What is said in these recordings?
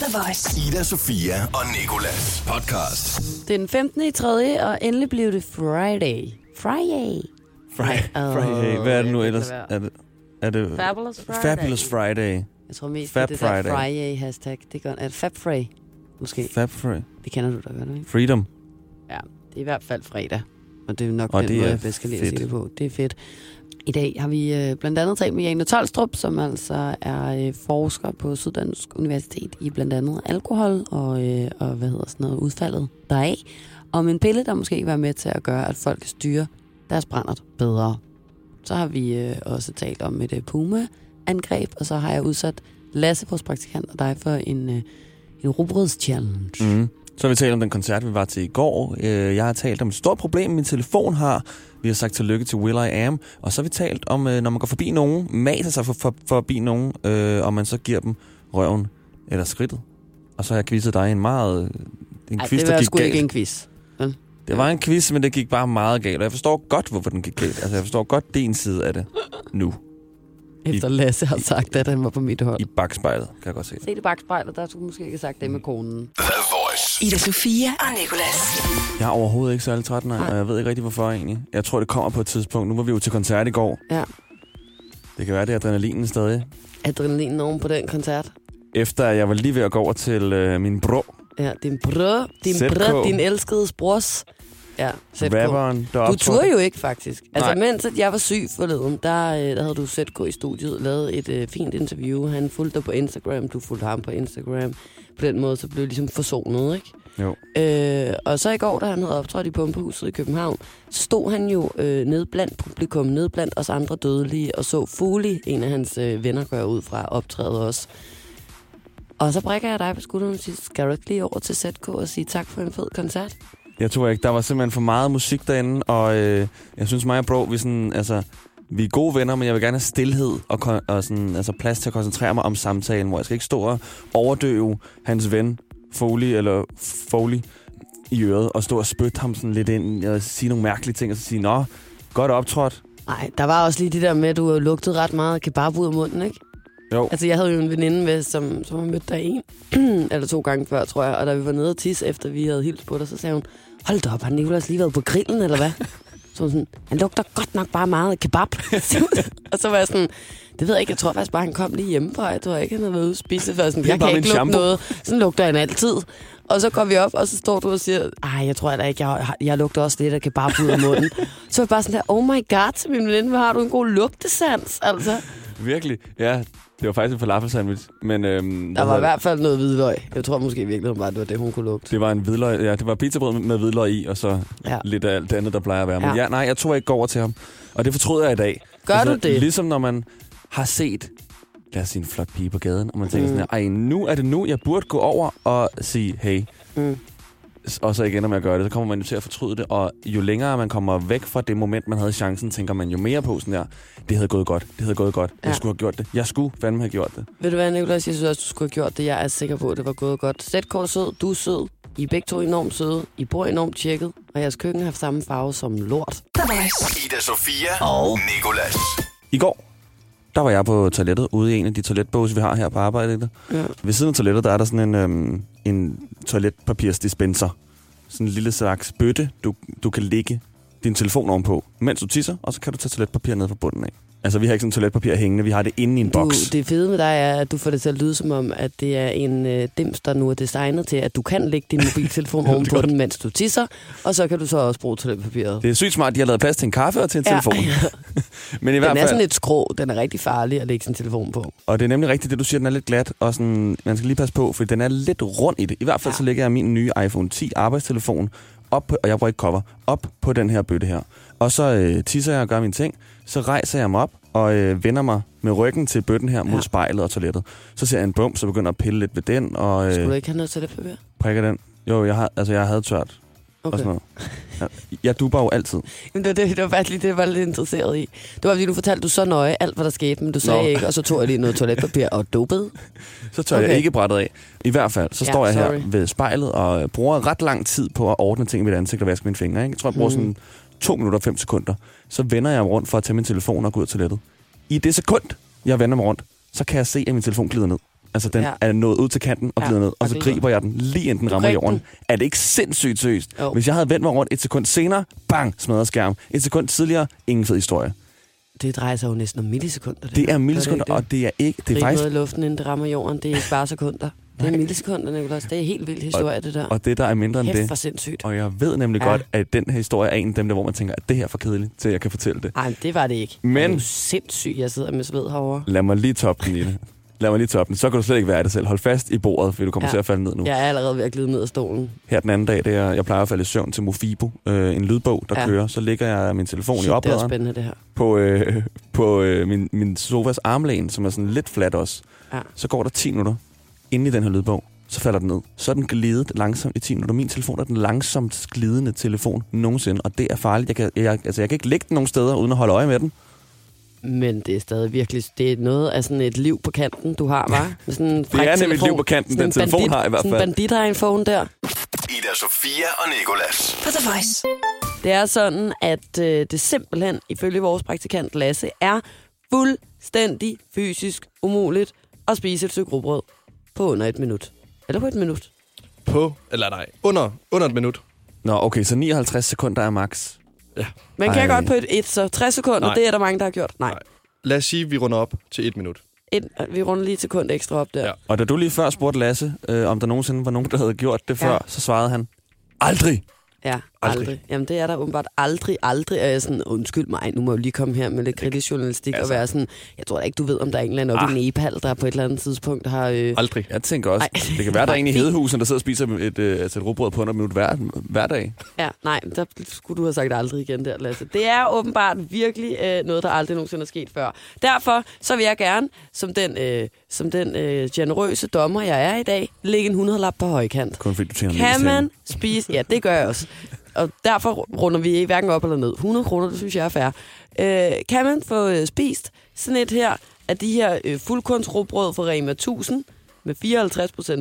The Voice. Ida, Sofia og Nikolas podcast. Det er den 15. i 3. og endelig blev det Friday. Friday. Friday. Friday. Hvad er det nu ellers? Er det, er det Fabulous Friday. Fabulous Friday? Jeg tror mest, Fab det er det der Friday. Friday hashtag. Det gør, er det Fab? Måske. Fab Friday. Det kender du da godt, ikke? Freedom. Ja, det er i hvert fald fredag. Og det er nok Og den det måde, jeg bedst kan lide at sige det på. Det er fedt. I dag har vi øh, blandt andet talt med Jane Tolstrup, som altså er øh, forsker på Syddansk Universitet i blandt andet alkohol og, øh, og hvad hedder sådan noget, udfaldet deraf. Om en pille, der måske kan være med til at gøre, at folk kan styre deres brændert bedre. Så har vi øh, også talt om et øh, Puma-angreb, og så har jeg udsat Lasse, vores praktikant, og dig for en, øh, en rugbrøds-challenge. Mm. Så har vi talt om den koncert, vi var til i går. Øh, jeg har talt om et stort problem, min telefon har. Vi har sagt tillykke til Will I Am. Og så har vi talt om, øh, når man går forbi nogen, maser sig for, for, forbi nogen, øh, og man så giver dem røven eller skridtet. Og så har jeg quizzet dig en meget... En Ej, quiz, det der var gik sgu galt. ikke en quiz. Det var en quiz, men det gik bare meget galt. Og jeg forstår godt, hvorfor den gik galt. Altså, jeg forstår godt din side af det nu. Efter Lasse har sagt, at han var på mit hold. I bagspejlet, kan jeg godt se. Se det i bagspejlet, der skulle du måske ikke have sagt det med konen. Voice. Ida Sofia og Nikolas. Jeg er overhovedet ikke særlig træt, nej, og jeg ved ikke rigtig, hvorfor egentlig. Jeg tror, det kommer på et tidspunkt. Nu var vi jo til koncert i går. Ja. Det kan være, det er adrenalinen stadig. Adrenalin oven på den koncert. Efter at jeg var lige ved at gå over til øh, min bro, Ja, din brød, din ZK. din elskede brors. Ja, ZK. rapperen, der Du turde jo ikke, faktisk. Altså, Nej. mens at jeg var syg forleden, der, øh, der havde du ZK i studiet, lavet et øh, fint interview. Han fulgte dig på Instagram, du fulgte ham på Instagram. På den måde, så blev ligesom forsonet, ikke? Jo. Øh, og så i går, da han havde optrådt i Pumpehuset i København, stod han jo øh, nede blandt publikum, nede blandt os andre dødelige, og så Fuli, en af hans øh, venner, gør ud fra optræde også. Og så brækker jeg dig på skulderen og siger, skal du ikke lige over til ZK og sige tak for en fed koncert? Jeg tror ikke, der var simpelthen for meget musik derinde, og øh, jeg synes mig og bro, vi, sådan, altså, vi er gode venner, men jeg vil gerne have stillhed og, og sådan, altså, plads til at koncentrere mig om samtalen, hvor jeg skal ikke stå og overdøve hans ven, Foley, eller Foley, i øret, og stå og spytte ham sådan lidt ind, og sige nogle mærkelige ting, og så sige, nå, godt optrådt. Nej, der var også lige det der med, at du lugtede ret meget kebab ud af munden, ikke? Jo, Altså, jeg havde jo en veninde med, som, som har mødt dig en eller to gange før, tror jeg. Og da vi var nede og tisse, efter vi havde hilst på dig, så sagde hun, hold da op, har Nicolas lige været på grillen, eller hvad? Så sådan, han lugter godt nok bare meget af kebab. og så var jeg sådan, det ved jeg ikke, jeg tror faktisk bare, han kom lige hjemmefra. Jeg tror ikke, han havde været ude at spise. Så jeg sådan, jeg kan ikke lugte shampoo." noget. Sådan lugter han altid. Og så går vi op, og så står du og siger, ej, jeg tror da ikke, jeg, jeg lugter også lidt af kebab ud af munden. så var jeg bare sådan der, oh my god, min veninde, hvor har du en god lugtesans, altså. virkelig. Ja, det var faktisk en falafel-sandwich, men... Øhm, Der var i hvert fald noget hvidløg. Jeg tror måske virkelig, bare, det var det, hun kunne lugte. Det var en hvidløg, ja, det var pizzabrød med hvidløg i, og så Ja. lidt af alt det andet, der plejer at være. Men Ja. ja, nej, jeg tror ikke går over til ham. Og det fortryder jeg i dag. Gør du det? Ligesom når man har set, lad os sige, en flot pige på gaden, og man tænker Mm. sådan her, ej, nu er det nu, jeg burde gå over og sige, hey. Mm. Og så igen, om jeg gør det, så kommer man jo til at fortryde det. Og jo længere man kommer væk fra det moment, man havde chancen, tænker man jo mere på sådan der, det havde gået godt, det havde gået godt, Ja. jeg skulle have gjort det, jeg skulle fandme have gjort det. Ved du hvad, Nicolas? Jeg synes også, du skulle have gjort det. Jeg er sikker på, at det var gået godt. ZK er sød, du er sød. I er begge to enormt søde. I bor enormt tjekket. Og jeres køkken har samme farve som lort. Ida, Sofia og Nikolas. I går, der var jeg på toilettet, ude i en af de toiletbåse, vi har her på arbejdet. Ja. Ved siden af toilettet, der er der sådan en, øhm, en toiletpapirsdispenser. Sådan en lille slags bøtte, du, du kan lægge din telefon ovenpå, mens du tisser, og så kan du tage toiletpapir ned fra bunden af. Altså, vi har ikke sådan toiletpapir hængende, vi har det inde i en boks. det fede med dig er, at du får det til at lyde som om, at det er en øh, dims, der nu er designet til, at du kan lægge din mobiltelefon ovenpå den, mens du tisser. Og så kan du så også bruge toiletpapiret. Det er sygt smart, de har lavet plads til en kaffe og til en Ja. telefon. Men i Den hvert er fald, sådan lidt skrå. Den er rigtig farlig at lægge sin telefon på. og det er nemlig rigtigt, det du siger, den er lidt glat, og sådan, man skal lige passe på, for den er lidt rund i det. I hvert fald Ja. så lægger jeg min nye iPhone 10 arbejdstelefon op på, og jeg bruger ikke cover, op på den her bøtte her. Og så øh, tisser jeg og gør mine ting, så rejser jeg mig op og øh, vender mig med ryggen til bøtten her mod Ja. spejlet og toilettet. Så ser jeg en bum, så begynder jeg at pille lidt ved den, og Skulle du øh, ikke have noget toiletpapir? prikker den. Jo, jeg, har, altså, jeg havde tørt og Okay. sådan noget. Ja, jeg duber jo altid. Men det, var det, det var faktisk lige det, jeg var lidt interesseret i. Det var, fordi du fortalte du så nøje alt, hvad der skete, men du sagde Nå. ikke, og så tog jeg lige noget toiletpapir og dopede. Så tør okay. Jeg ikke brættet af. I hvert fald, så Ja, står jeg sorry. her ved spejlet og bruger ret lang tid på at ordne ting i mit ansigt og vaske mine fingre. Ikke? Jeg tror, jeg bruger Mm. sådan 2 minutter og 5 sekunder. Så vender jeg mig rundt for at tage min telefon og gå ud af toilettet. I det sekund, jeg vender mig rundt, så kan jeg se, at min telefon glider ned. Altså, den Ja. ja. er nået ud til kanten og Ja, glider ned, og og så griber jeg den lige inden den rammer jorden. den. Er det ikke sindssygt seriøst? Jo. Hvis jeg havde vendt mig rundt et sekund senere, bang, smadret skærm. Et sekund tidligere, ingen fed historie. Det drejer sig jo næsten om millisekunder. Det her. er millisekunder, ikke det? og det er ikke... Det er Grib faktisk noget i luften, inden det rammer jorden. Det er ikke bare sekunder. Det er Nej. millisekunder, Nicolas. Det er en helt vild historie, det der. Og det, der er mindre end Hæft det. for sindssygt. Og jeg ved nemlig Ja. godt, at den her historie er en af dem, der, hvor man tænker, at det her er for kedeligt, til jeg kan fortælle det. Nej, det var det ikke. Men- Det er jo sindssygt, jeg sidder med sved herovre. Lad mig lige toppe den i det. Lad mig lige toppe den. Så kan du slet ikke være dig selv. Hold fast i bordet, for du kommer Ja. til at falde ned nu. Jeg er allerede ved at glide ned af stolen. Her den anden dag, det er, jeg plejer at falde i søvn til Mofibo, øh, en lydbog, der Ja. kører. Så ligger jeg min telefon Shit, i det er opladeren spændende, det her. på, øh, på øh, min, min sofas armlæn, som er sådan lidt flat også. Ja. Så går der 10 minutter inde i den her lydbog. Så falder den ned. Så er den glidet langsomt i 10 minutter. Min telefon er den langsomt glidende telefon nogensinde, og det er farligt. Jeg kan, jeg, altså, jeg kan ikke lægge den nogen steder, uden at holde øje med den. Men det er stadig virkelig, det er noget af sådan et liv på kanten, du har, var. Med sådan en fræk er nemlig et liv på kanten, Sådan den en telefon bandit, har i hvert Sådan en fald. bandit har en phone der. Ida Sofia og Nikolas. På The Voice. Det er sådan, at øh, det simpelthen, ifølge vores praktikant Lasse, er fuldstændig fysisk umuligt at spise et stykke rugbrød på under et minut. Eller på et minut. På, eller nej, under, under et minut. Nå, okay, så 59 sekunder er max. Man kan Ej. godt på et, et så 60 sekunder, Nej. det er der mange, der har gjort. Nej, Nej. Lad os sige, at vi runder op til et minut. et, vi runder lige et sekund ekstra op der. Ja. Ja. Og da du lige før spurgte Lasse, øh, om der nogensinde var nogen, der havde gjort det før, Ja. ja. så svarede han, aldrig. Ja, aldrig. Aldrig. Jamen, det er der åbenbart aldrig, aldrig. Og jeg er sådan, undskyld mig, nu må jeg lige komme her med lidt kritisk journalistik altså. og være sådan, jeg tror da ikke, du ved, om der er en eller anden oppe i Nepal, der på et eller andet tidspunkt har... Øh, Aldrig. Jeg tænker også, Ej. det kan være, der er en i. Hedehusen, der sidder og spiser et, øh, altså et rugbrød på under et minut hver, hver dag. Ja, nej, der skulle du have sagt aldrig igen der, Lasse. Det er åbenbart virkelig øh, noget, der aldrig nogensinde er sket før. Derfor så vil jeg gerne, som den, øh, som den øh, generøse dommer, jeg er i dag, lægge en 100-lap på højkant. Kun fordi du tjener Kan man spise... Ja, det gør jeg også. Og derfor runder vi hverken op eller ned. 100 kroner, det synes jeg er fair. Øh, kan man få øh, spist sådan et her af de her øh, fuldkornsrugbrød fra Rema 1000 med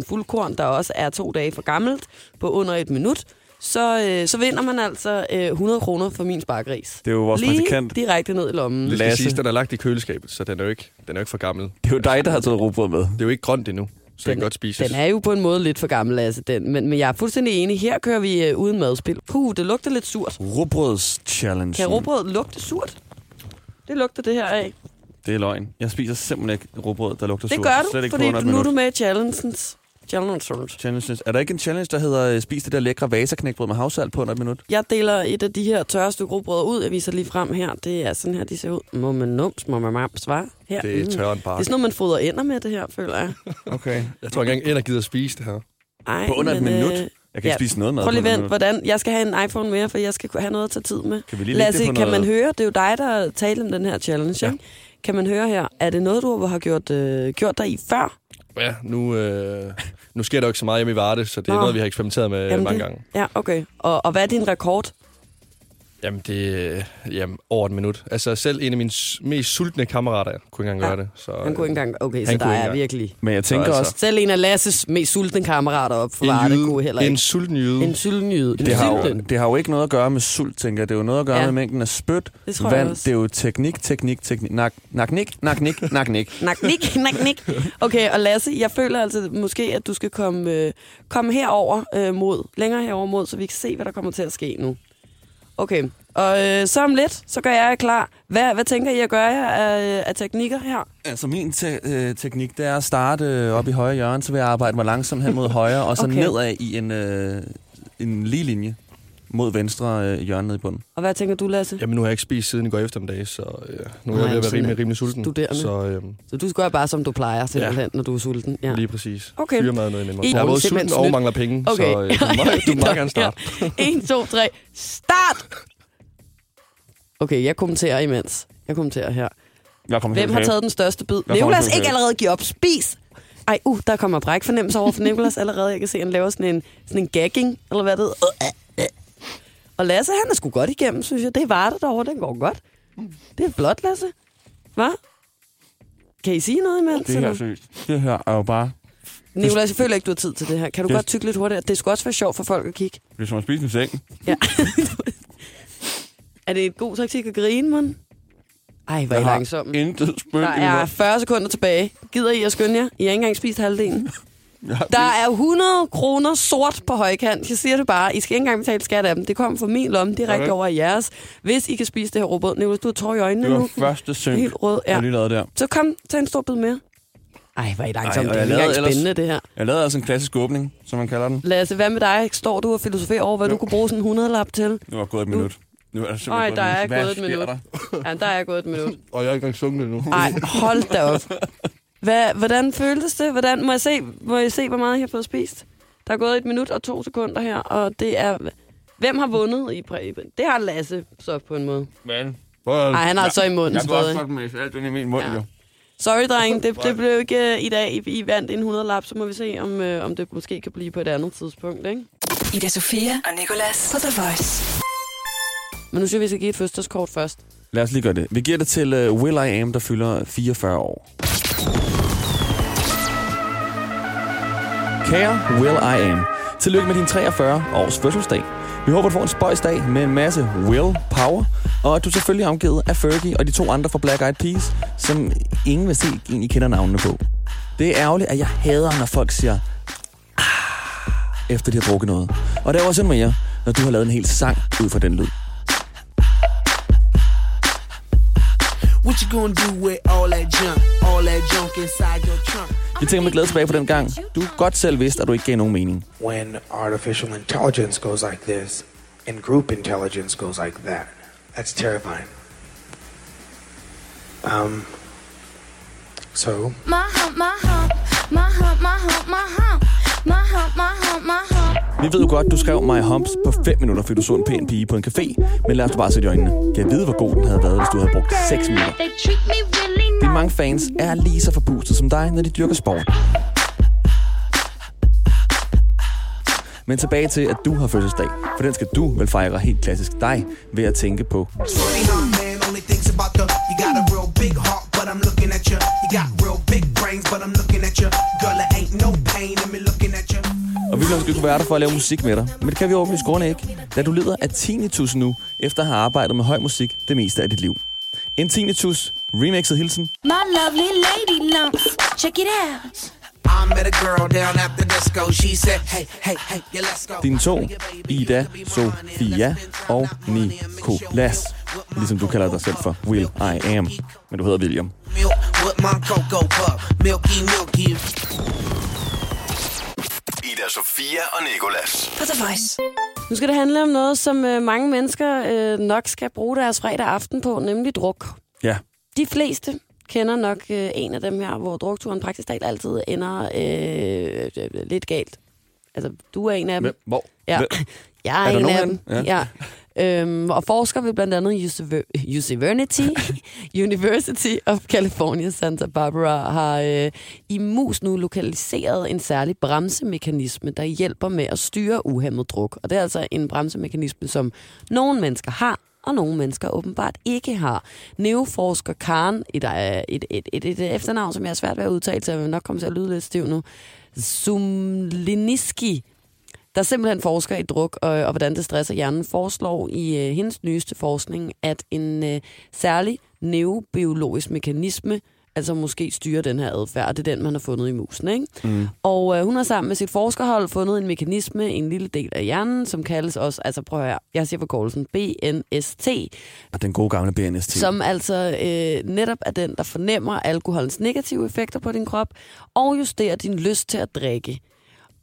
54% fuldkorn, der også er to dage for gammelt, på under et minut, så, øh, så vinder man altså øh, 100 kroner for min sparkris. Det er jo vores Lige praktikant. direkte ned i lommen. Det skal Lasse. siges, den er lagt i køleskabet, så den er jo ikke, den er jo ikke for gammel. Det er jo dig, der har taget rugbrød med. Det er jo ikke grønt endnu, så den, den godt spises. Den er jo på en måde lidt for gammel, altså den. Men, men jeg er fuldstændig enig. Her kører vi øh, uden madspil. Puh, det lugter lidt surt. Rugbrøds challenge. Kan råbrød lugte surt? Det lugter det her af. Det er løgn. Jeg spiser simpelthen ikke rugbrød, der lugter Det surt. gør Slet du, ikke fordi nu er du med i challengens. Challenge. Challenges. Er der ikke en challenge, der hedder øh, spis det der lækre vasaknækbrød med havsalt på under et minut? Jeg deler et af de her tørre stykke ud. Jeg viser lige frem her. Det er sådan her, de ser ud. Må man nums, må man var her. Det er Mm. tørre en Det er sådan noget, man fodrer ender med det her, føler jeg. Okay. Jeg tror ikke engang, ender gider at spise det her. Ej, På under et men, minut? øh, Jeg kan ja. ikke spise noget mad Prøv lige under et vent, minut. hvordan? Jeg skal have en iPhone mere, for jeg skal have noget at tage tid med. Kan vi lige Lasse, det på kan noget? man høre, det er jo dig, der taler om den her challenge, Ja. ikke? Kan man høre her, er det noget, du har gjort, øh, gjort dig i før? Ja, nu, øh, nu sker der jo ikke så meget hjemme i Varde, så det er Nå. noget, vi har eksperimenteret med Jamen, mange det- gange. Ja, okay. Og, og hvad er din rekord? Jamen, det er jamen, over et minut. Altså, selv en af mine mest sultne kammerater kunne ikke engang Ja. gøre det. Så, Han kunne ikke engang... Okay, så Han der er engang. virkelig... Men jeg tænker Så altså- også, Selv en af Lasses mest sultne kammerater op for Varde en, kunne heller jyde, ikke. en sulten jyde. En syltenjyde. En det har, jo, det har jo ikke noget at gøre med sult, tænker jeg. Det er jo noget at gøre Ja. med mængden af spyt, Det tror jeg vand. også. Det er jo teknik, teknik, teknik. Nak, nak, nik, nak, nik, nak, nik. Nak, nik, nak, nik. Okay, og Lasse, jeg føler altså måske, at du skal komme, øh, komme herover øh, mod, længere herover mod, så vi kan se, hvad der kommer til at ske nu. Okay, og øh, så om lidt, så gør jeg klar. Hvad, hvad tænker I at gøre jer af, af teknikker her? Altså min te- øh, teknik, det er at starte øh, op i højre hjørne, så vil jeg arbejde mig langsomt hen mod højre, og så okay. nedad i en, øh, en lige linje mod venstre øh, hjørne nede i bunden. Og hvad tænker du, Lasse? Jamen, nu har jeg ikke spist siden i går eftermiddag, så øh, nu er jeg ved at være rimelig, er rimelig sulten. studerende. Så øh, Så du gør bare, som du plejer, simpelthen, ja. når du er sulten. Ja. lige præcis. Okay. Fyre mad ned i min Jeg er både sulten og mangler penge, Okay. så øh, du, må, du må meget gerne starte. 1, 2, 3, start! Okay, jeg kommenterer imens. Jeg kommenterer her. Jeg kommer Hvem har taget den største bid? Nicolas, ikke allerede give op. Spis! Ej, uh, der kommer bræk fornemmelse over for Nicolas allerede. Jeg kan se, at han laver sådan en, sådan en gagging, eller hvad det hedder. Og Lasse, han er sgu godt igennem, synes jeg. Det var det derovre, den går godt. Det er flot, Lasse. Hvad? Kan I sige noget imens? Det her, seriøst. det her er jo bare... Nicolas, jeg føler ikke, du har tid til det her. Kan du Det- godt tykke lidt hurtigt? Det skulle også være sjovt for folk at kigge. Det er som at spise en seng. Ja. er det et god taktik at grine, man? Ej, hvor er I langsomme. Intet spyt Der er mund. 40 sekunder tilbage. Gider I at skynde jer? I har ikke engang spist halvdelen. Jeg Der er 100 kroner sort på højkant. Jeg siger det bare. I skal ikke engang betale skat af dem. Det kommer fra min lomme direkte Okay. over i jeres. Hvis I kan spise det her råbrød. Nicolás, du har tår i øjnene Det var nu. første synk, Helt rød, jeg ja. lige lavede der. Så kom, tag en stor bid mere. Ej, hvor er I langsomt. Ej, Det er jeg ikke engang ellers- spændende, det her. Jeg lavede altså en klassisk åbning, som man kalder den. Lasse, hvad med dig? Står du og filosoferer over, hvad du kunne bruge sådan en 100-lap til? Nu var gået et minut. Nu er der gået der er gået et minut. Der? Ja, der er gået et minut. Og jeg er ikke engang sunget endnu. Ej, hold da op. Hvad, hvordan føltes det? Hvordan, må, jeg se, må jeg se, hvor meget I har fået spist? Der er gået et minut og to sekunder her, og det er... Hvem har vundet i Preben? Det har Lasse så på en måde. Men Nej, han har så i munden jeg også stadig. godt med alt den i min mund, Ja. jo. Sorry, dreng. Det, det blev ikke øh, i dag. I, I vandt en 100 lap, så må vi se, om, øh, om det måske kan blive på et andet tidspunkt. Ikke? Ida Sofia og Nicolas på The Voice. Men nu synes jeg, vi skal give et fødselskort først. Lad os lige gøre det. Vi giver det til uh, Will I Am, der fylder 44 år. Kære Will I Am, tillykke med din 43 års fødselsdag. Vi håber, du får en spøjsdag med en masse Will Power, og at du selvfølgelig er omgivet af Fergie og de to andre fra Black Eyed Peas, som ingen vil se egentlig kender navnene på. Det er ærgerligt, at jeg hader, når folk siger, ah, efter de har drukket noget. Og der er også en mere, når du har lavet en hel sang ud fra den lyd. What you gonna do with all that junk? All that junk inside your trunk? Jeg tænker mig glæde tilbage på den gang. Du godt selv vidste, at du ikke gav nogen mening. when artificial intelligence goes like this and group intelligence goes like that. That's terrifying. Um, so, My hump, my hump, my hump, my hump, my hump, Vi ved jo godt, du skrev My Humps på 5 minutter, fordi du så en pæn pige på en café. Men lad os bare sætte i øjnene. Kan jeg vide, hvor god den havde været, hvis du havde brugt 6 minutter? They treat me really Dine nice. mange fans er lige så forpustet som dig, når de dyrker sport. Men tilbage til, at du har fødselsdag. For den skal du vel fejre helt klassisk dig ved at tænke på. You got a real big heart, but I'm looking at you. You got Ville ønske, vi kunne være der for at lave musik med dig. Men det kan vi åbenlyst grunde ikke, da du lider af tinnitus nu, efter at have arbejdet med høj musik det meste af dit liv. En tinnitus remixet hilsen My lovely lady lumps. Check it out. I met a girl down at the disco. She said, Hey, hey, hey, yeah, let's go. Dine to, Ida, Sofia og Nicolas. Ligesom du kalder dig selv for Will I Am. Men du hedder William. Milk Ida Sofia og Nicolas. På The Voice. Nu skal det handle om noget, som øh, mange mennesker øh, nok skal bruge deres fredag aften på, nemlig druk. Ja. De fleste kender nok øh, en af dem her, hvor drukturen praktisk talt altid ender øh, lidt galt. Altså, du er en af dem. Hvor? Ja, Hvem? jeg er, Er en af dem. af dem? Ja. Øhm, og forsker ved blandt andet Universi- University, University of California, Santa Barbara, har øh, i mus nu lokaliseret en særlig bremsemekanisme, der hjælper med at styre uhemmet druk. Og det er altså en bremsemekanisme, som nogle mennesker har, og nogle mennesker åbenbart ikke har. Neoforsker Karen, et, øh, et, et, et, et efternavn, som jeg er svært ved at udtale, så jeg vil nok komme til at lyde lidt stiv nu, Sumliniski, der simpelthen forsker i druk og, og hvordan det stresser hjernen, foreslår i øh, hendes nyeste forskning, at en øh, særlig neurobiologisk mekanisme, altså måske styrer den her adfærd, og det er den, man har fundet i musen. Ikke? Mm. Og øh, hun har sammen med sit forskerhold fundet en mekanisme, en lille del af hjernen, som kaldes også, altså prøv at høre, jeg siger forkortelsen, BNST, Og den gode gamle BNST. som altså øh, netop er den, der fornemmer alkoholens negative effekter på din krop, og justerer din lyst til at drikke.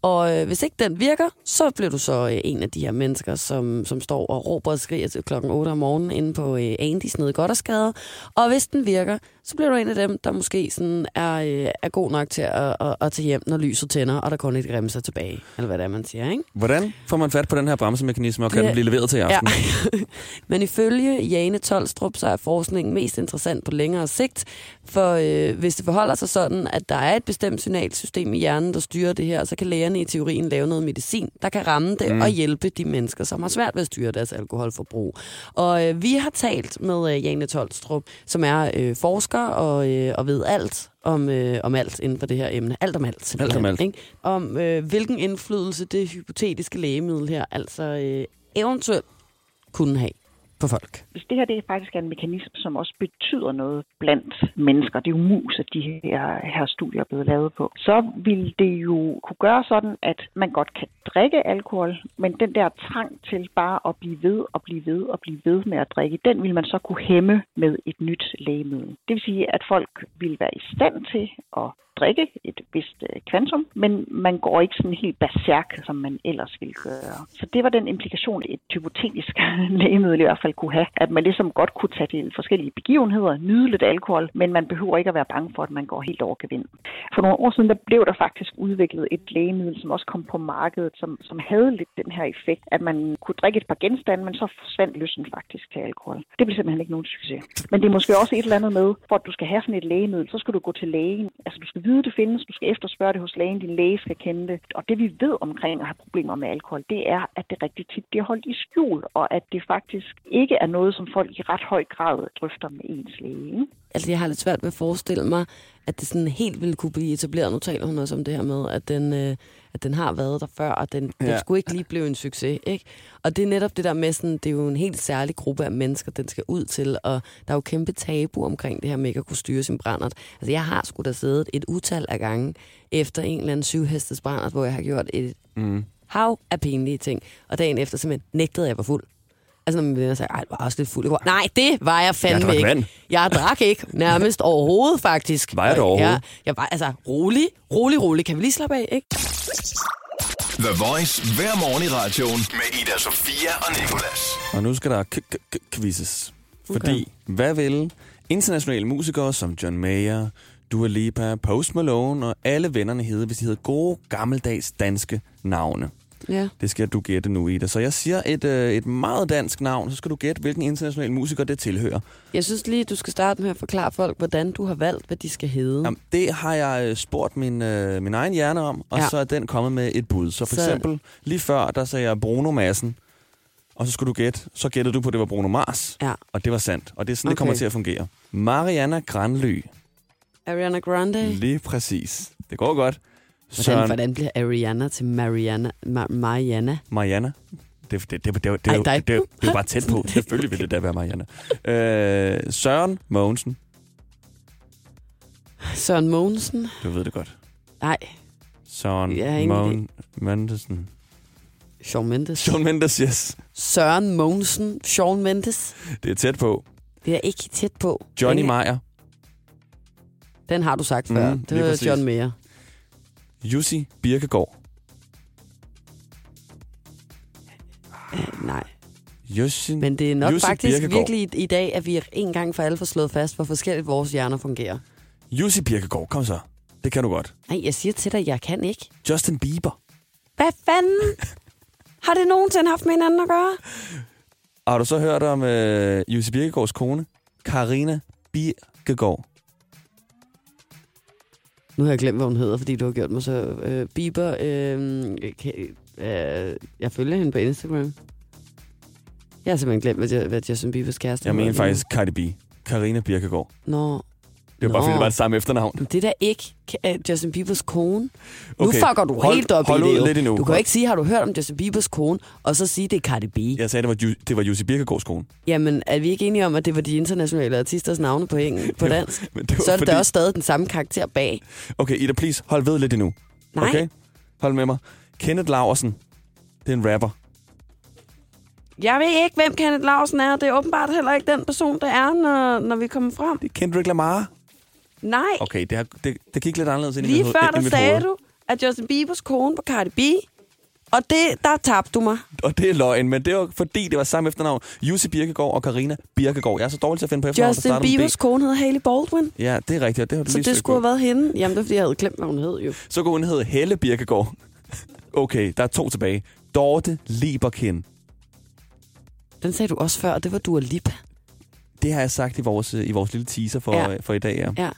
Og øh, hvis ikke den virker, så bliver du så øh, en af de her mennesker, som, som står og råber og skriger til klokken 8 om morgenen inde på øh, Andys nede i Goddersgade. Og hvis den virker, så bliver du en af dem, der måske sådan er, øh, er god nok til at, at, at tage hjem, når lyset tænder, og der kun et grimser tilbage. Eller hvad det er, man siger, ikke? Hvordan får man fat på den her bremsemekanisme, og kan Det- den blive leveret til i aften? Ja. Men ifølge Jane Tolstrup, så er forskningen mest interessant på længere sigt, for øh, hvis det forholder sig sådan, at der er et bestemt signalsystem i hjernen, der styrer det her, så kan lægerne i teorien lave noget medicin, der kan ramme det mm. og hjælpe de mennesker, som har svært ved at styre deres alkoholforbrug. Og øh, vi har talt med øh, Jane Tolstrup, som er øh, forsker og, øh, og ved alt om, øh, om alt inden for det her emne. Alt om alt. Alt om alt. Ikke? Om øh, hvilken indflydelse det hypotetiske lægemiddel her altså øh, eventuelt kunne have for folk. Det her det faktisk er en mekanisme, som også betyder noget blandt mennesker, det er jo mus, at de her, her studier er blevet lavet på, så vil det jo kunne gøre sådan, at man godt kan drikke alkohol, men den der trang til bare at blive ved og blive ved og blive ved med at drikke, den vil man så kunne hæmme med et nyt lægemiddel. Det vil sige, at folk vil være i stand til at drikke et vist øh, kvantum, men man går ikke sådan helt berserk, som man ellers ville gøre. Så det var den implikation, et hypotetisk lægemiddel i hvert fald kunne have, at man ligesom godt kunne tage til forskellige begivenheder, nyde lidt alkohol, men man behøver ikke at være bange for, at man går helt over gevind. For nogle år siden, der blev der faktisk udviklet et lægemiddel, som også kom på markedet, som, som havde lidt den her effekt, at man kunne drikke et par genstande, men så forsvandt lysten faktisk til alkohol. Det blev simpelthen ikke nogen succes. Men det er måske også et eller andet med, for at du skal have sådan et lægemiddel, så skal du gå til lægen. Altså du skal vide, det findes, du skal efterspørge det hos lægen, din læge skal kende det. Og det vi ved omkring at have problemer med alkohol, det er, at det rigtig tit bliver holdt i skjul, og at det faktisk ikke er noget, som folk i ret høj grad drøfter med ens læge. Altså, jeg har lidt svært ved at forestille mig, at det sådan helt ville kunne blive etableret. Nu taler hun også om det her med, at den, øh, at den har været der før, og den. Ja. den skulle ikke lige blive en succes. Ikke? Og det er netop det der med, sådan, det er jo en helt særlig gruppe af mennesker, den skal ud til, og der er jo kæmpe tabu omkring det her med ikke at kunne styre sin brændert. Altså, jeg har sgu da siddet et utal af gange efter en eller anden syvhestes brændert, hvor jeg har gjort et Mm. hav af pinlige ting, og dagen efter simpelthen nægtede jeg var fuld. Altså, når min venner sagde, ej, du var også lidt fuld i går. Nej, det var jeg fandme Jeg drak ikke. vand. Jeg drak ikke, nærmest overhovedet, faktisk. Var jeg det overhovedet? Jeg, jeg var, altså, rolig, rolig, rolig. Kan vi lige slappe af, ikke? The Voice hver morgen i radioen med Ida Sofia og Nicolas. Og nu skal der k- k- k- quizzes. Fordi, hvad vil internationale musikere som John Mayer, Dua Lipa, Post Malone og alle vennerne hedde, hvis de hedder gode, gammeldags danske navne? Ja. Det skal du gætte nu, Ida. Så jeg siger et, øh, et meget dansk navn, så skal du gætte, hvilken international musiker det tilhører. Jeg synes lige, du skal starte med at forklare folk, hvordan du har valgt, hvad de skal hedde. Jamen, det har jeg øh, spurgt min, øh, min egen hjerne om, og Ja. så er den kommet med et bud. Så for Så- eksempel, lige før, der sagde jeg Bruno Madsen, og så skulle du gætte, så gættede du på, at det var Bruno Mars, Ja. og det var sandt. Og det er sådan, okay. det kommer til at fungere. Mariana Granly, Ariana Grande. lige præcis. Det går godt. Hvordan, Søren hvordan bliver Ariana til Mariana? Ma- Mariana? Mariana. Det, det, det, det, det, Ej, det, det, det, det er jo bare tæt på. Selvfølgelig vil det da være Mariana. Øh, Søren Mogensen. Søren Mogensen? Du ved det godt. Nej, Søren Mogen Mendesen. Shawn Mendes. Shawn Mendes, yes. Søren Mogensen. Shawn Mendes. Det er tæt på. Det er ikke tæt på. Johnny Meyer. Den har du sagt før. Mm, det var præcis. John Mayer. Jussi Birkegaard. Øh, Nej. Jussi, Men det er nok Jussi faktisk Birkegaard. virkelig i, i dag, at vi en gang for alle får slået fast, hvor forskelligt vores hjerner fungerer. Jussi Birkegaard, kom så. Det kan du godt. Nej, jeg siger til dig, jeg kan ikke. Justin Bieber. Hvad fanden? Har det nogensinde haft med hinanden at gøre? Har du så hørt om øh, Jussi Birkegaards kone? Karina Birkegaard. Nu har jeg glemt, hvad hun hedder, fordi du har gjort mig så... Øh, Bieber, øh, kan, øh, jeg følger hende på Instagram. Jeg har simpelthen glemt, hvad, hvad Justin Biebers kæreste Jeg mener faktisk Cardi B. Karina Birkegaard. Nå, Det var bare, Nå. fordi det var det samme efternavn. men det er da ikke Justin Biebers kone. Nu Okay, fucker du hold- helt op hold i det lidt endnu. Du kan jo ikke sige, har du hørt om Justin Biebers kone, og så sige, det er Cardi B. Jeg sagde, det var, det var Jussi Birkegaards kone. Jamen, er vi ikke enige om, at det var de internationale artisters navne på, engelsk, på dansk? men det var så er det fordi- da også stadig den samme karakter bag. Okay, Ida, please, hold ved lidt endnu. Nej, Okay? Hold med mig. Kenneth Laversen. Det er en rapper. jeg ved ikke, hvem Kenneth Larsen er. Det er åbenbart heller ikke den person, det er, når, når vi kommer frem. Det er Kendrick Lamar. Nej, Okay, det, har, det, det gik lidt anderledes ind i lige mit, før i der sagde hoved. du, at Justin Biebers kone på Cardi B, og det, der tabte du mig. Og det er løgn, men det var fordi, det var samme efternavn. Jussi Birkegaard og Karina Birkegaard. Jeg er så dårlig til at finde på efternavn, Justin. Biebers kone hed Hailey Baldwin, Ja, det er rigtigt, og det har du så det skulle have været hende. Jamen, det er, fordi jeg havde glemt, hvad hun hed jo. Så kunne hun hedde Helle Birkegaard. Okay, der er to tilbage. Dorte Lieberkind. Den sagde du også før, og det var Dua Lipa. Det har jeg sagt i vores, i vores lille teaser for, Ja. ja. for i dag, ja. Ja.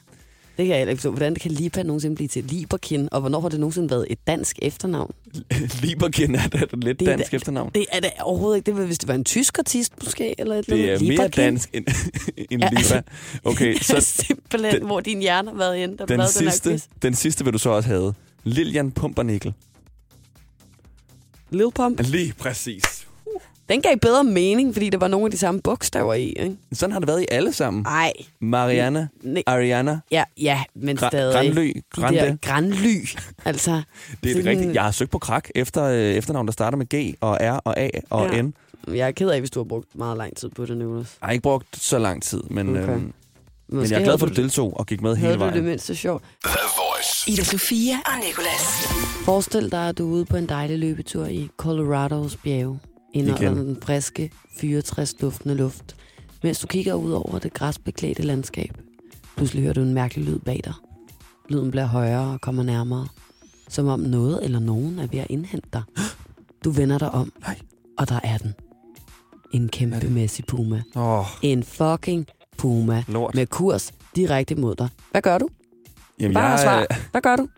Det kan jeg ikke. Hvordan kan Lipa nogensinde blive til Liberkin, og hvornår har det nogensinde været et dansk efternavn? Lieberkind er da et lidt Det er dansk da- efternavn. Det er det overhovedet ikke. Det var, hvis det var en tysk artist måske, eller et Det er andet. mere dansk end, end Ja. Okay, Så, Simpelthen, den- hvor din hjerne har været da du den den sidste, quiz. den sidste vil du så også have. Lilian Pumpernickel. Lil Pump. Lige præcis. Den gav bedre mening, fordi der var nogle af de samme bogstaver i, ikke? Sådan har det været i alle sammen. Ej, Marianne, nej. Ariana, Ja, ja, men Gra- stadig. Granly, De Grande. der Granly, altså. Det er sådan- rigtigt. Jeg har søgt på krak efter øh, efternavn, der starter med G og R og A og Ja. N. Jeg er ked af, hvis du har brugt meget lang tid på det, Nicolas. Jeg har ikke brugt så lang tid, men, Okay. øhm, men jeg er glad for, at du deltog og gik med hele du det vejen. mindste sjovt? The Voice. Ida Sofia og Nicolas. Forestil dig, at du er ude på en dejlig løbetur i Colorados bjerge. Indholder Igen. den friske, fyretræsduftende luft. Mens du kigger ud over det græsbeklædte landskab. Pludselig hører du en mærkelig lyd bag dig. Lyden bliver højere og kommer nærmere. Som om noget eller nogen er ved at indhente dig. Du vender dig om, Nej. og der er den. En kæmpemæssig puma. Oh, En fucking puma. lort. Med kurs direkte mod dig. Hvad gør du? Jamen, Bare jeg, svar. Hvad gør du?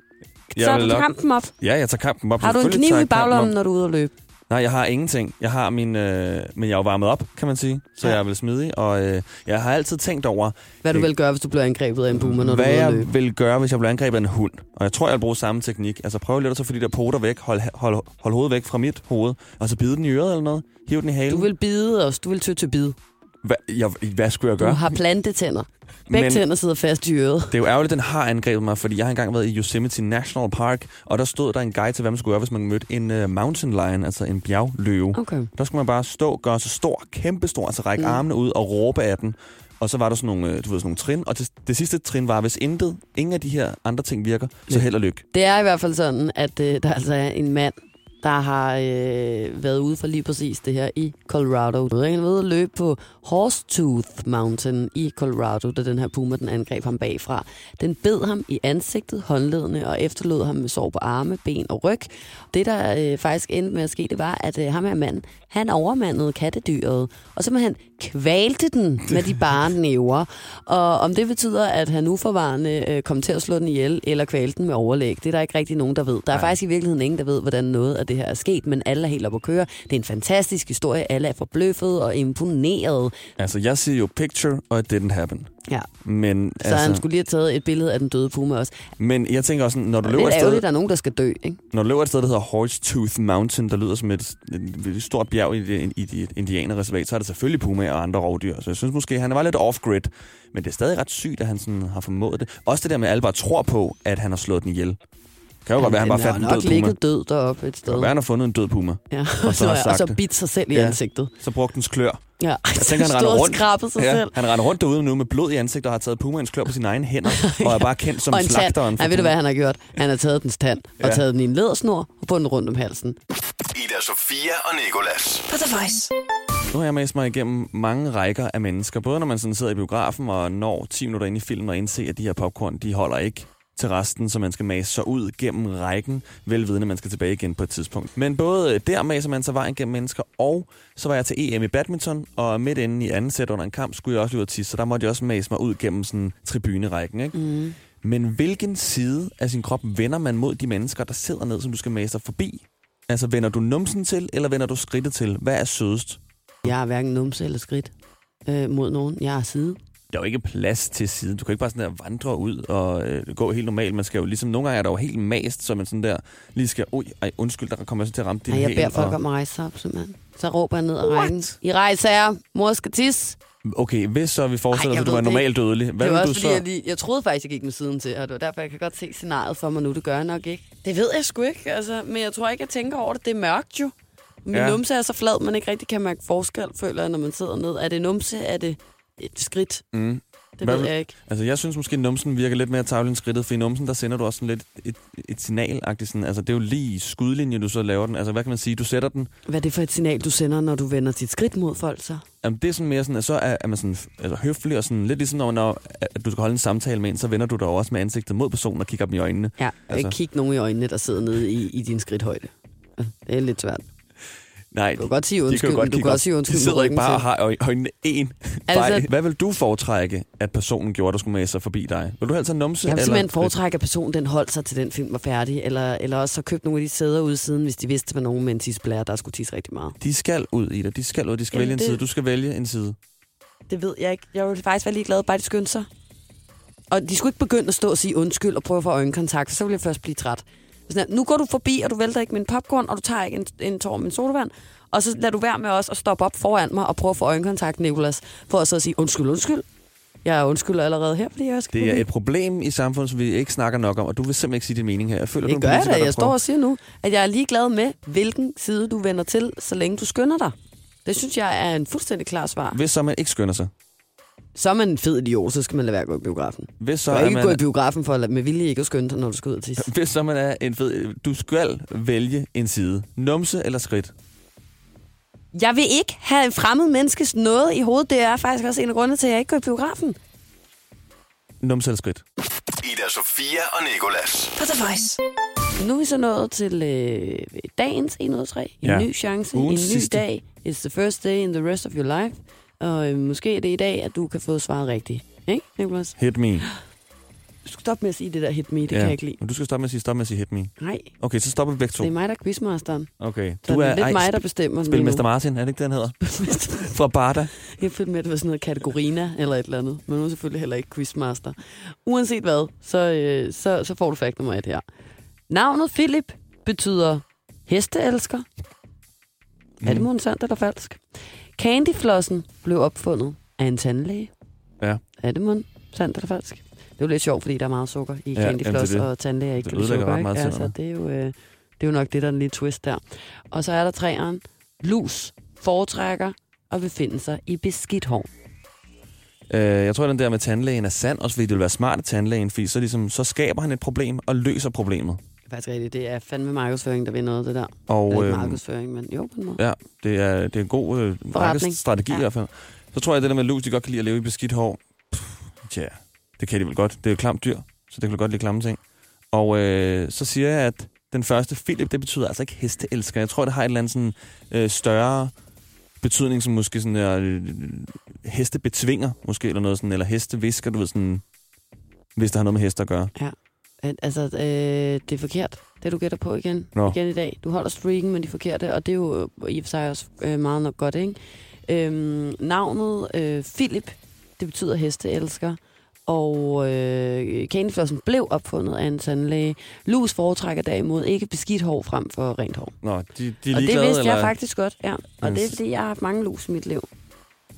jeg Så vil du nok- kampen op. Ja, jeg tager kampen op. Har du en kniv tager i baglommen, når du er ude at løbe? Nej, jeg har ingenting. Jeg har min, øh, men jeg er jo varmet op, kan man sige. Så Ja. jeg er vel smidig, og øh, jeg har altid tænkt over, Hvad du Det- vil gøre, hvis du bliver angrebet af en puma, når du hvad at løbe? jeg vil gøre, hvis jeg blev angrebet af en hund. Og jeg tror, jeg vil bruge samme teknik. Altså prøv lidt at så få de der poter væk, hold, hold, hold hovedet væk fra mit hoved, og så bide den i øret eller noget. Hiv den i halen. Du vil bide os. Du vil tø til bid. Hvad, jeg, hvad skulle jeg Du gøre? har plantetænder. Begge Men- tænder sidder fast i øret. Det er jo ærgerligt, den har angrebet mig, fordi jeg har engang været i Yosemite National Park, og der stod der en guide til, hvad man skulle gøre, hvis man mødte en uh, mountain lion, altså en bjergløve. Okay. Der skulle man bare stå, gøre sig stor, kæmpe stor, altså række Mm. armene ud og råbe af den. Og så var der sådan nogle, øh, du ved, sådan nogle trin, og det, det sidste trin var, hvis intet, ingen af de her andre ting virker, så held og lykke. Det er i hvert fald sådan, at øh, der altså er en mand, der har øh, været ude for lige præcis det her i Colorado. Han ved at løbe på Horsetooth Mountain i Colorado, da den her puma den angreb ham bagfra. Den bed ham i ansigtet, håndledene og efterlod ham med sår på arme, ben og ryg. Det, der øh, faktisk endte med at ske, det var, at øh, ham her mand, han overmandede kattedyret, og simpelthen kvalte den med de bare næver. Og om det betyder, at han uforvarende øh, kom til at slå den ihjel, eller kvalte den med overlæg, det er der ikke rigtig nogen, der ved. Der er Nej. faktisk i virkeligheden ingen, der ved, hvordan noget af det her er sket, men alle er helt op at køre. Det er en fantastisk historie. Alle er forbløffet og imponeret. Altså, jeg siger jo picture, og it didn't happen. Ja. Men, Så altså, han skulle lige have taget et billede af den døde puma også. men jeg tænker også, når du, løber det et er sted, ærgerligt, at der er nogen, der skal dø. Ikke? når du løber et sted, der hedder Horsetooth Mountain, der lyder som et, et, stort bjerg i det, i det indianerreservat, så er det selvfølgelig puma og andre rovdyr. Så jeg synes måske, han var lidt off-grid. Men det er stadig ret sygt, at han sådan har formået det. Også det der med, at alle bare tror på, at han har slået den ihjel. Kan jo godt være, at han bare Den fandt har en død puma. ligget død deroppe et sted. kan være, han har fundet en død puma. Ja. og så Og så, har og sagt så bidt sig selv i Ja. ansigtet. Så brugte dens klør. Ja. Jeg tænker, han render og rundt. sig selv. han render rundt derude nu med blod i ansigtet og har taget pumaens klør på sine egne hænder. Og er bare kendt som og slagteren. Nej, ved du hvad han har gjort? Han har taget dens tand og Ja. taget den i en lædersnor og bundet den rundt om halsen. Ida Sofia og Nicolas. På The Voice. Nu har jeg mast mig igennem mange rækker af mennesker. Både når man sådan sidder i biografen og når 10 minutter ind i filmen og indser, at de her popcorn, de holder ikke til resten, så man skal mase sig ud gennem rækken, velvidende, man skal tilbage igen på et tidspunkt. Men både der maser man sig vejen gennem mennesker, og så var jeg til EM i badminton, og midt inde i anden sæt under en kamp skulle jeg også ud og tisse, så der måtte jeg også mase mig ud gennem sådan tribunerækken. Ikke? Mm. Men hvilken side af sin krop vender man mod de mennesker, der sidder ned, som du skal mase dig forbi? Altså, vender du numsen til, eller vender du skridtet til? Hvad er sødest? Jeg har hverken numse eller skridt øh, mod nogen. Jeg har side. Der er jo ikke plads til siden. Du kan ikke bare sådan der vandre ud og øh, gå helt normalt. Man skal jo ligesom, nogle gange er der jo helt mast, så man sådan der lige skal, oj, ej, undskyld, der kommer jeg så til at ramme din Nej, jeg hæl, beder folk og- om at rejse op, simpelthen. Så råber jeg ned ad rækken. I rejser jer. Mor skal tisse. Okay, hvis så vi forestiller Ej, os, at du det normalt dødelig, hvad det var vil du også så? fordi, jeg, lige, jeg troede faktisk, jeg gik med siden til, og det var derfor, jeg kan godt se scenariet for mig nu. Det gør jeg nok ikke. Det ved jeg sgu ikke, altså, men jeg tror ikke, jeg tænker over det. Det er mørkt jo. Min. Ja. numse er så flad, man ikke rigtig kan mærke forskel, føler jeg, når man sidder ned. Er det numse? Er det et skridt? Mm. Det Hvad ved jeg ikke. Altså, jeg synes måske, at numsen virker lidt mere tavlig end skridtet, for i numsen, der sender du også sådan lidt et, et signal sådan, Altså, det er jo lige skudlinje, du så laver den. Altså, hvad kan man sige? Du sætter den. Hvad er det for et signal, du sender, når du vender dit skridt mod folk så? Jamen, det er sådan mere sådan, at så er, er man sådan, altså, høflig og sådan lidt ligesom, når, når at du skal holde en samtale med en, så vender du dig også med ansigtet mod personen og kigger dem i øjnene. Ja, altså. Altså. ikke kigge nogen i øjnene, der sidder nede i, i din skridthøjde. Ja, Det er lidt svært. Nej, Du kan godt sige de undskyld, kan godt du kan også sige undskyld De sidder ikke bare og har øj- øjnene en Altså- Hvad vil du foretrække, at personen gjorde, der skulle med sig forbi dig? Vil du helst have numse? Jeg vil simpelthen foretrække, at personen den holdt sig til den film var færdig, eller, eller også så købt nogle af de sæder ude siden, hvis de vidste, at der var nogen med en tisseblære, der skulle tisse rigtig meget. De skal ud i det. De skal ud. De skal Jamen, vælge en det- side. Du skal vælge en side. Det ved jeg ikke. Jeg ville faktisk være ligeglad, bare de skyndte sig. Og de skulle ikke begynde at stå og sige undskyld og prøve at få øjenkontakt, så ville jeg først blive træt. Sådan her, nu går du forbi, og du vælter ikke min popcorn, og du tager ikke en, en tår min sodavand. Og så lader du være med os at stoppe op foran mig og prøve at få øjenkontakt, Nicolas, for at så sige, undskyld, undskyld. Jeg undskylder allerede her, fordi jeg skal Det er forbi." et problem i samfundet, som vi ikke snakker nok om, og du vil simpelthen ikke sige din mening her. Jeg føler, du er Det en gør jeg da. Jeg står og siger nu, at jeg er ligeglad med, hvilken side du vender til, så længe du skynder dig. Det synes jeg er en fuldstændig klar svar. Hvis så man ikke skynder sig. Så er man en fed idiot, så skal man lade være at gå i biografen. Hvis så, Du er kan ikke man, gå i biografen for at lade, med vilje ikke at skynde dig, når du skal ud og tisse. hvis så man er en fed... Du skal vælge en side. Numse eller skridt. Jeg vil ikke have en fremmed menneskes noget i hovedet. Det er faktisk også en af grundene til, at jeg ikke går i biografen. Numse eller skridt. Ida Sofia og Nikolas. På The Voice. Nu er vi så nået til øh, dagens 1 ud af 3. En Ja. ny chance, Ugens en ny sidste. dag. It's the first day in the rest of your life. Og øh, måske er det i dag, at du kan få svaret rigtigt. Ikke, Nicolas? Hit me. Du skal stoppe med at sige det der hit me, det ja. kan jeg ikke lide. Men Du skal stoppe med at sige, stop med at sige hit me. Nej, Okay, så stopper vi begge to. det er mig, der er quizmasteren. Okay. Så du er, det er lidt mig, der bestemmer. lige nu. Spilmester Martin, er det ikke det, han hedder? Fra Barda. Jeg følte med, at det var sådan noget kategorina eller et eller andet. Men nu er selvfølgelig heller ikke quizmaster. Uanset hvad, så, øh, så, så får du fakt nummer et her. Navnet Philip betyder hesteelsker. Mm. Er det måske sandt eller falsk? Candyflossen blev opfundet af en tandlæge. Ja. Er det måske sandt eller falsk? Det er jo lidt sjovt, fordi der er meget sukker i Ja, candyfloss, det. og tandlæger ikke Det kan sukker. ret Ikke? meget Altså, det, er jo, øh, det er jo nok det, der er en lille twist der. Og så er der træeren. Lus foretrækker at befinde sig i beskidt hår. Øh, jeg tror, den der med tandlægen er sand, også fordi det vil være smart af tandlægen, fordi så, ligesom, så skaber han et problem og løser problemet. Det er faktisk rigtigt. Det er fandme markedsføring, der vil noget, det der. Og Eller ikke øhm, markedsføring, men jo, på en måde. ja, det er, det er en god øh, markedsstrategi Ja. i hvert fald. Så tror jeg, at det der med lus, de godt kan lide at leve i beskidt hår. Pff, Tja, det kan de vel godt. Det er jo klamt dyr, så det kan vel godt lide klamme ting. Og øh, så siger jeg, at den første Philip, det betyder altså ikke hesteelsker. Jeg tror, det har et eller andet sådan, øh, større betydning, som måske sådan er øh, hestebetvinger, måske, eller noget sådan, eller hestevisker, du ved sådan, hvis det har noget med heste at gøre. At- Altså, øh, det er forkert, det du gætter på igen, Nå. igen i dag. Du holder streaken med de forkerte, og det er jo øh, i og for sig også øh, meget nok godt, ikke? Øhm, navnet øh, Philip, det betyder hesteelsker, og øh, candyflossen blev opfundet af en tandlæge. Lus foretrækker derimod ikke beskidt hår frem for rent hår. Nå, de, de er Og det vidste eller? jeg faktisk godt, ja. Og Men- det er, fordi jeg har haft mange lus i mit liv.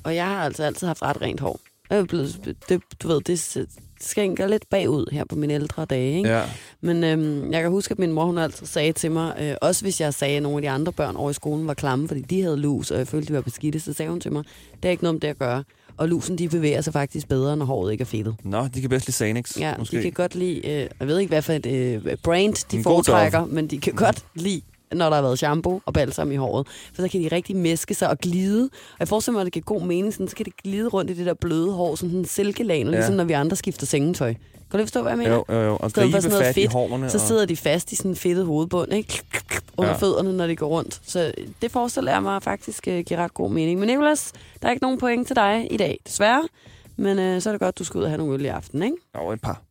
Og jeg har altså altid haft ret rent hår. Jeg er blevet, det, du ved, det skænker lidt bagud her på mine ældre dage, ikke? Ja. Men øhm, jeg kan huske, at min mor hun altid sagde til mig, øh, også hvis jeg sagde, at nogle af de andre børn over i skolen var klamme, fordi de havde lus, og jeg følte, de var beskidte, så sagde hun til mig, det er ikke noget med det at gøre. Og lusen, de bevæger sig faktisk bedre, når håret ikke er fedtet. Nå, de kan bedst lide Xanax, Ja, måske. de kan godt lide, øh, jeg ved ikke, hvad for et øh, brand de En foretrækker, men de kan godt lide, når der har været shampoo og balsam i håret. For så kan de rigtig mæske sig og glide. Og jeg forestiller mig, at det giver god mening, sådan, så kan det glide rundt i det der bløde hår, som sådan en silkelag, ja. ligesom når vi andre skifter sengetøj. Kan du forstå, hvad jeg mener? Jo, jo, jo. Og I gribe sådan noget fat i fedt, hårene. Så og... sidder de fast i sådan en fedtet hovedbund, ikke? Under Ja. ja. fødderne, når de går rundt. Så det forestiller jeg mig faktisk uh, giver ret god mening. Men Nicolas, der er ikke nogen point til dig i dag, desværre. Men uh, så er det godt, du skal ud og have nogle øl i aften, ikke? Jo, et par.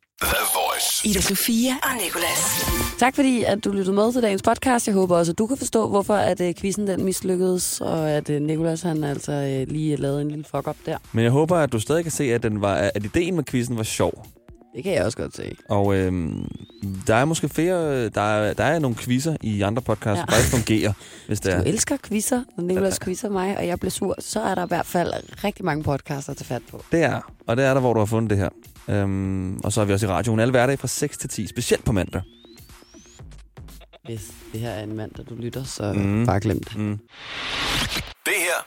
Voice. Ida Sofia og Nicolas. Tak fordi, at du lyttede med til dagens podcast. Jeg håber også, at du kan forstå, hvorfor at uh, quizzen den mislykkedes, og at uh, Nicolas han altså uh, lige lavede en lille fuck-up der. Men jeg håber, at du stadig kan se, at, den var, at ideen med quizzen var sjov. Det kan jeg også godt se. Og øhm, der er måske flere, der er, der er nogle quizzer i andre podcasts, ja. Der faktisk fungerer, hvis det Du er. elsker quizzer, når Nicolas quizzer mig, og jeg bliver sur, så er der i hvert fald rigtig mange podcaster at tage fat på. Det er, og det er der, hvor du har fundet det her. Øhm, og så er vi også i radioen alle hverdage fra 6 til 10, specielt på mandag. Hvis det her er en mand, der du lytter, så mm. bare glem det. Mm. Det her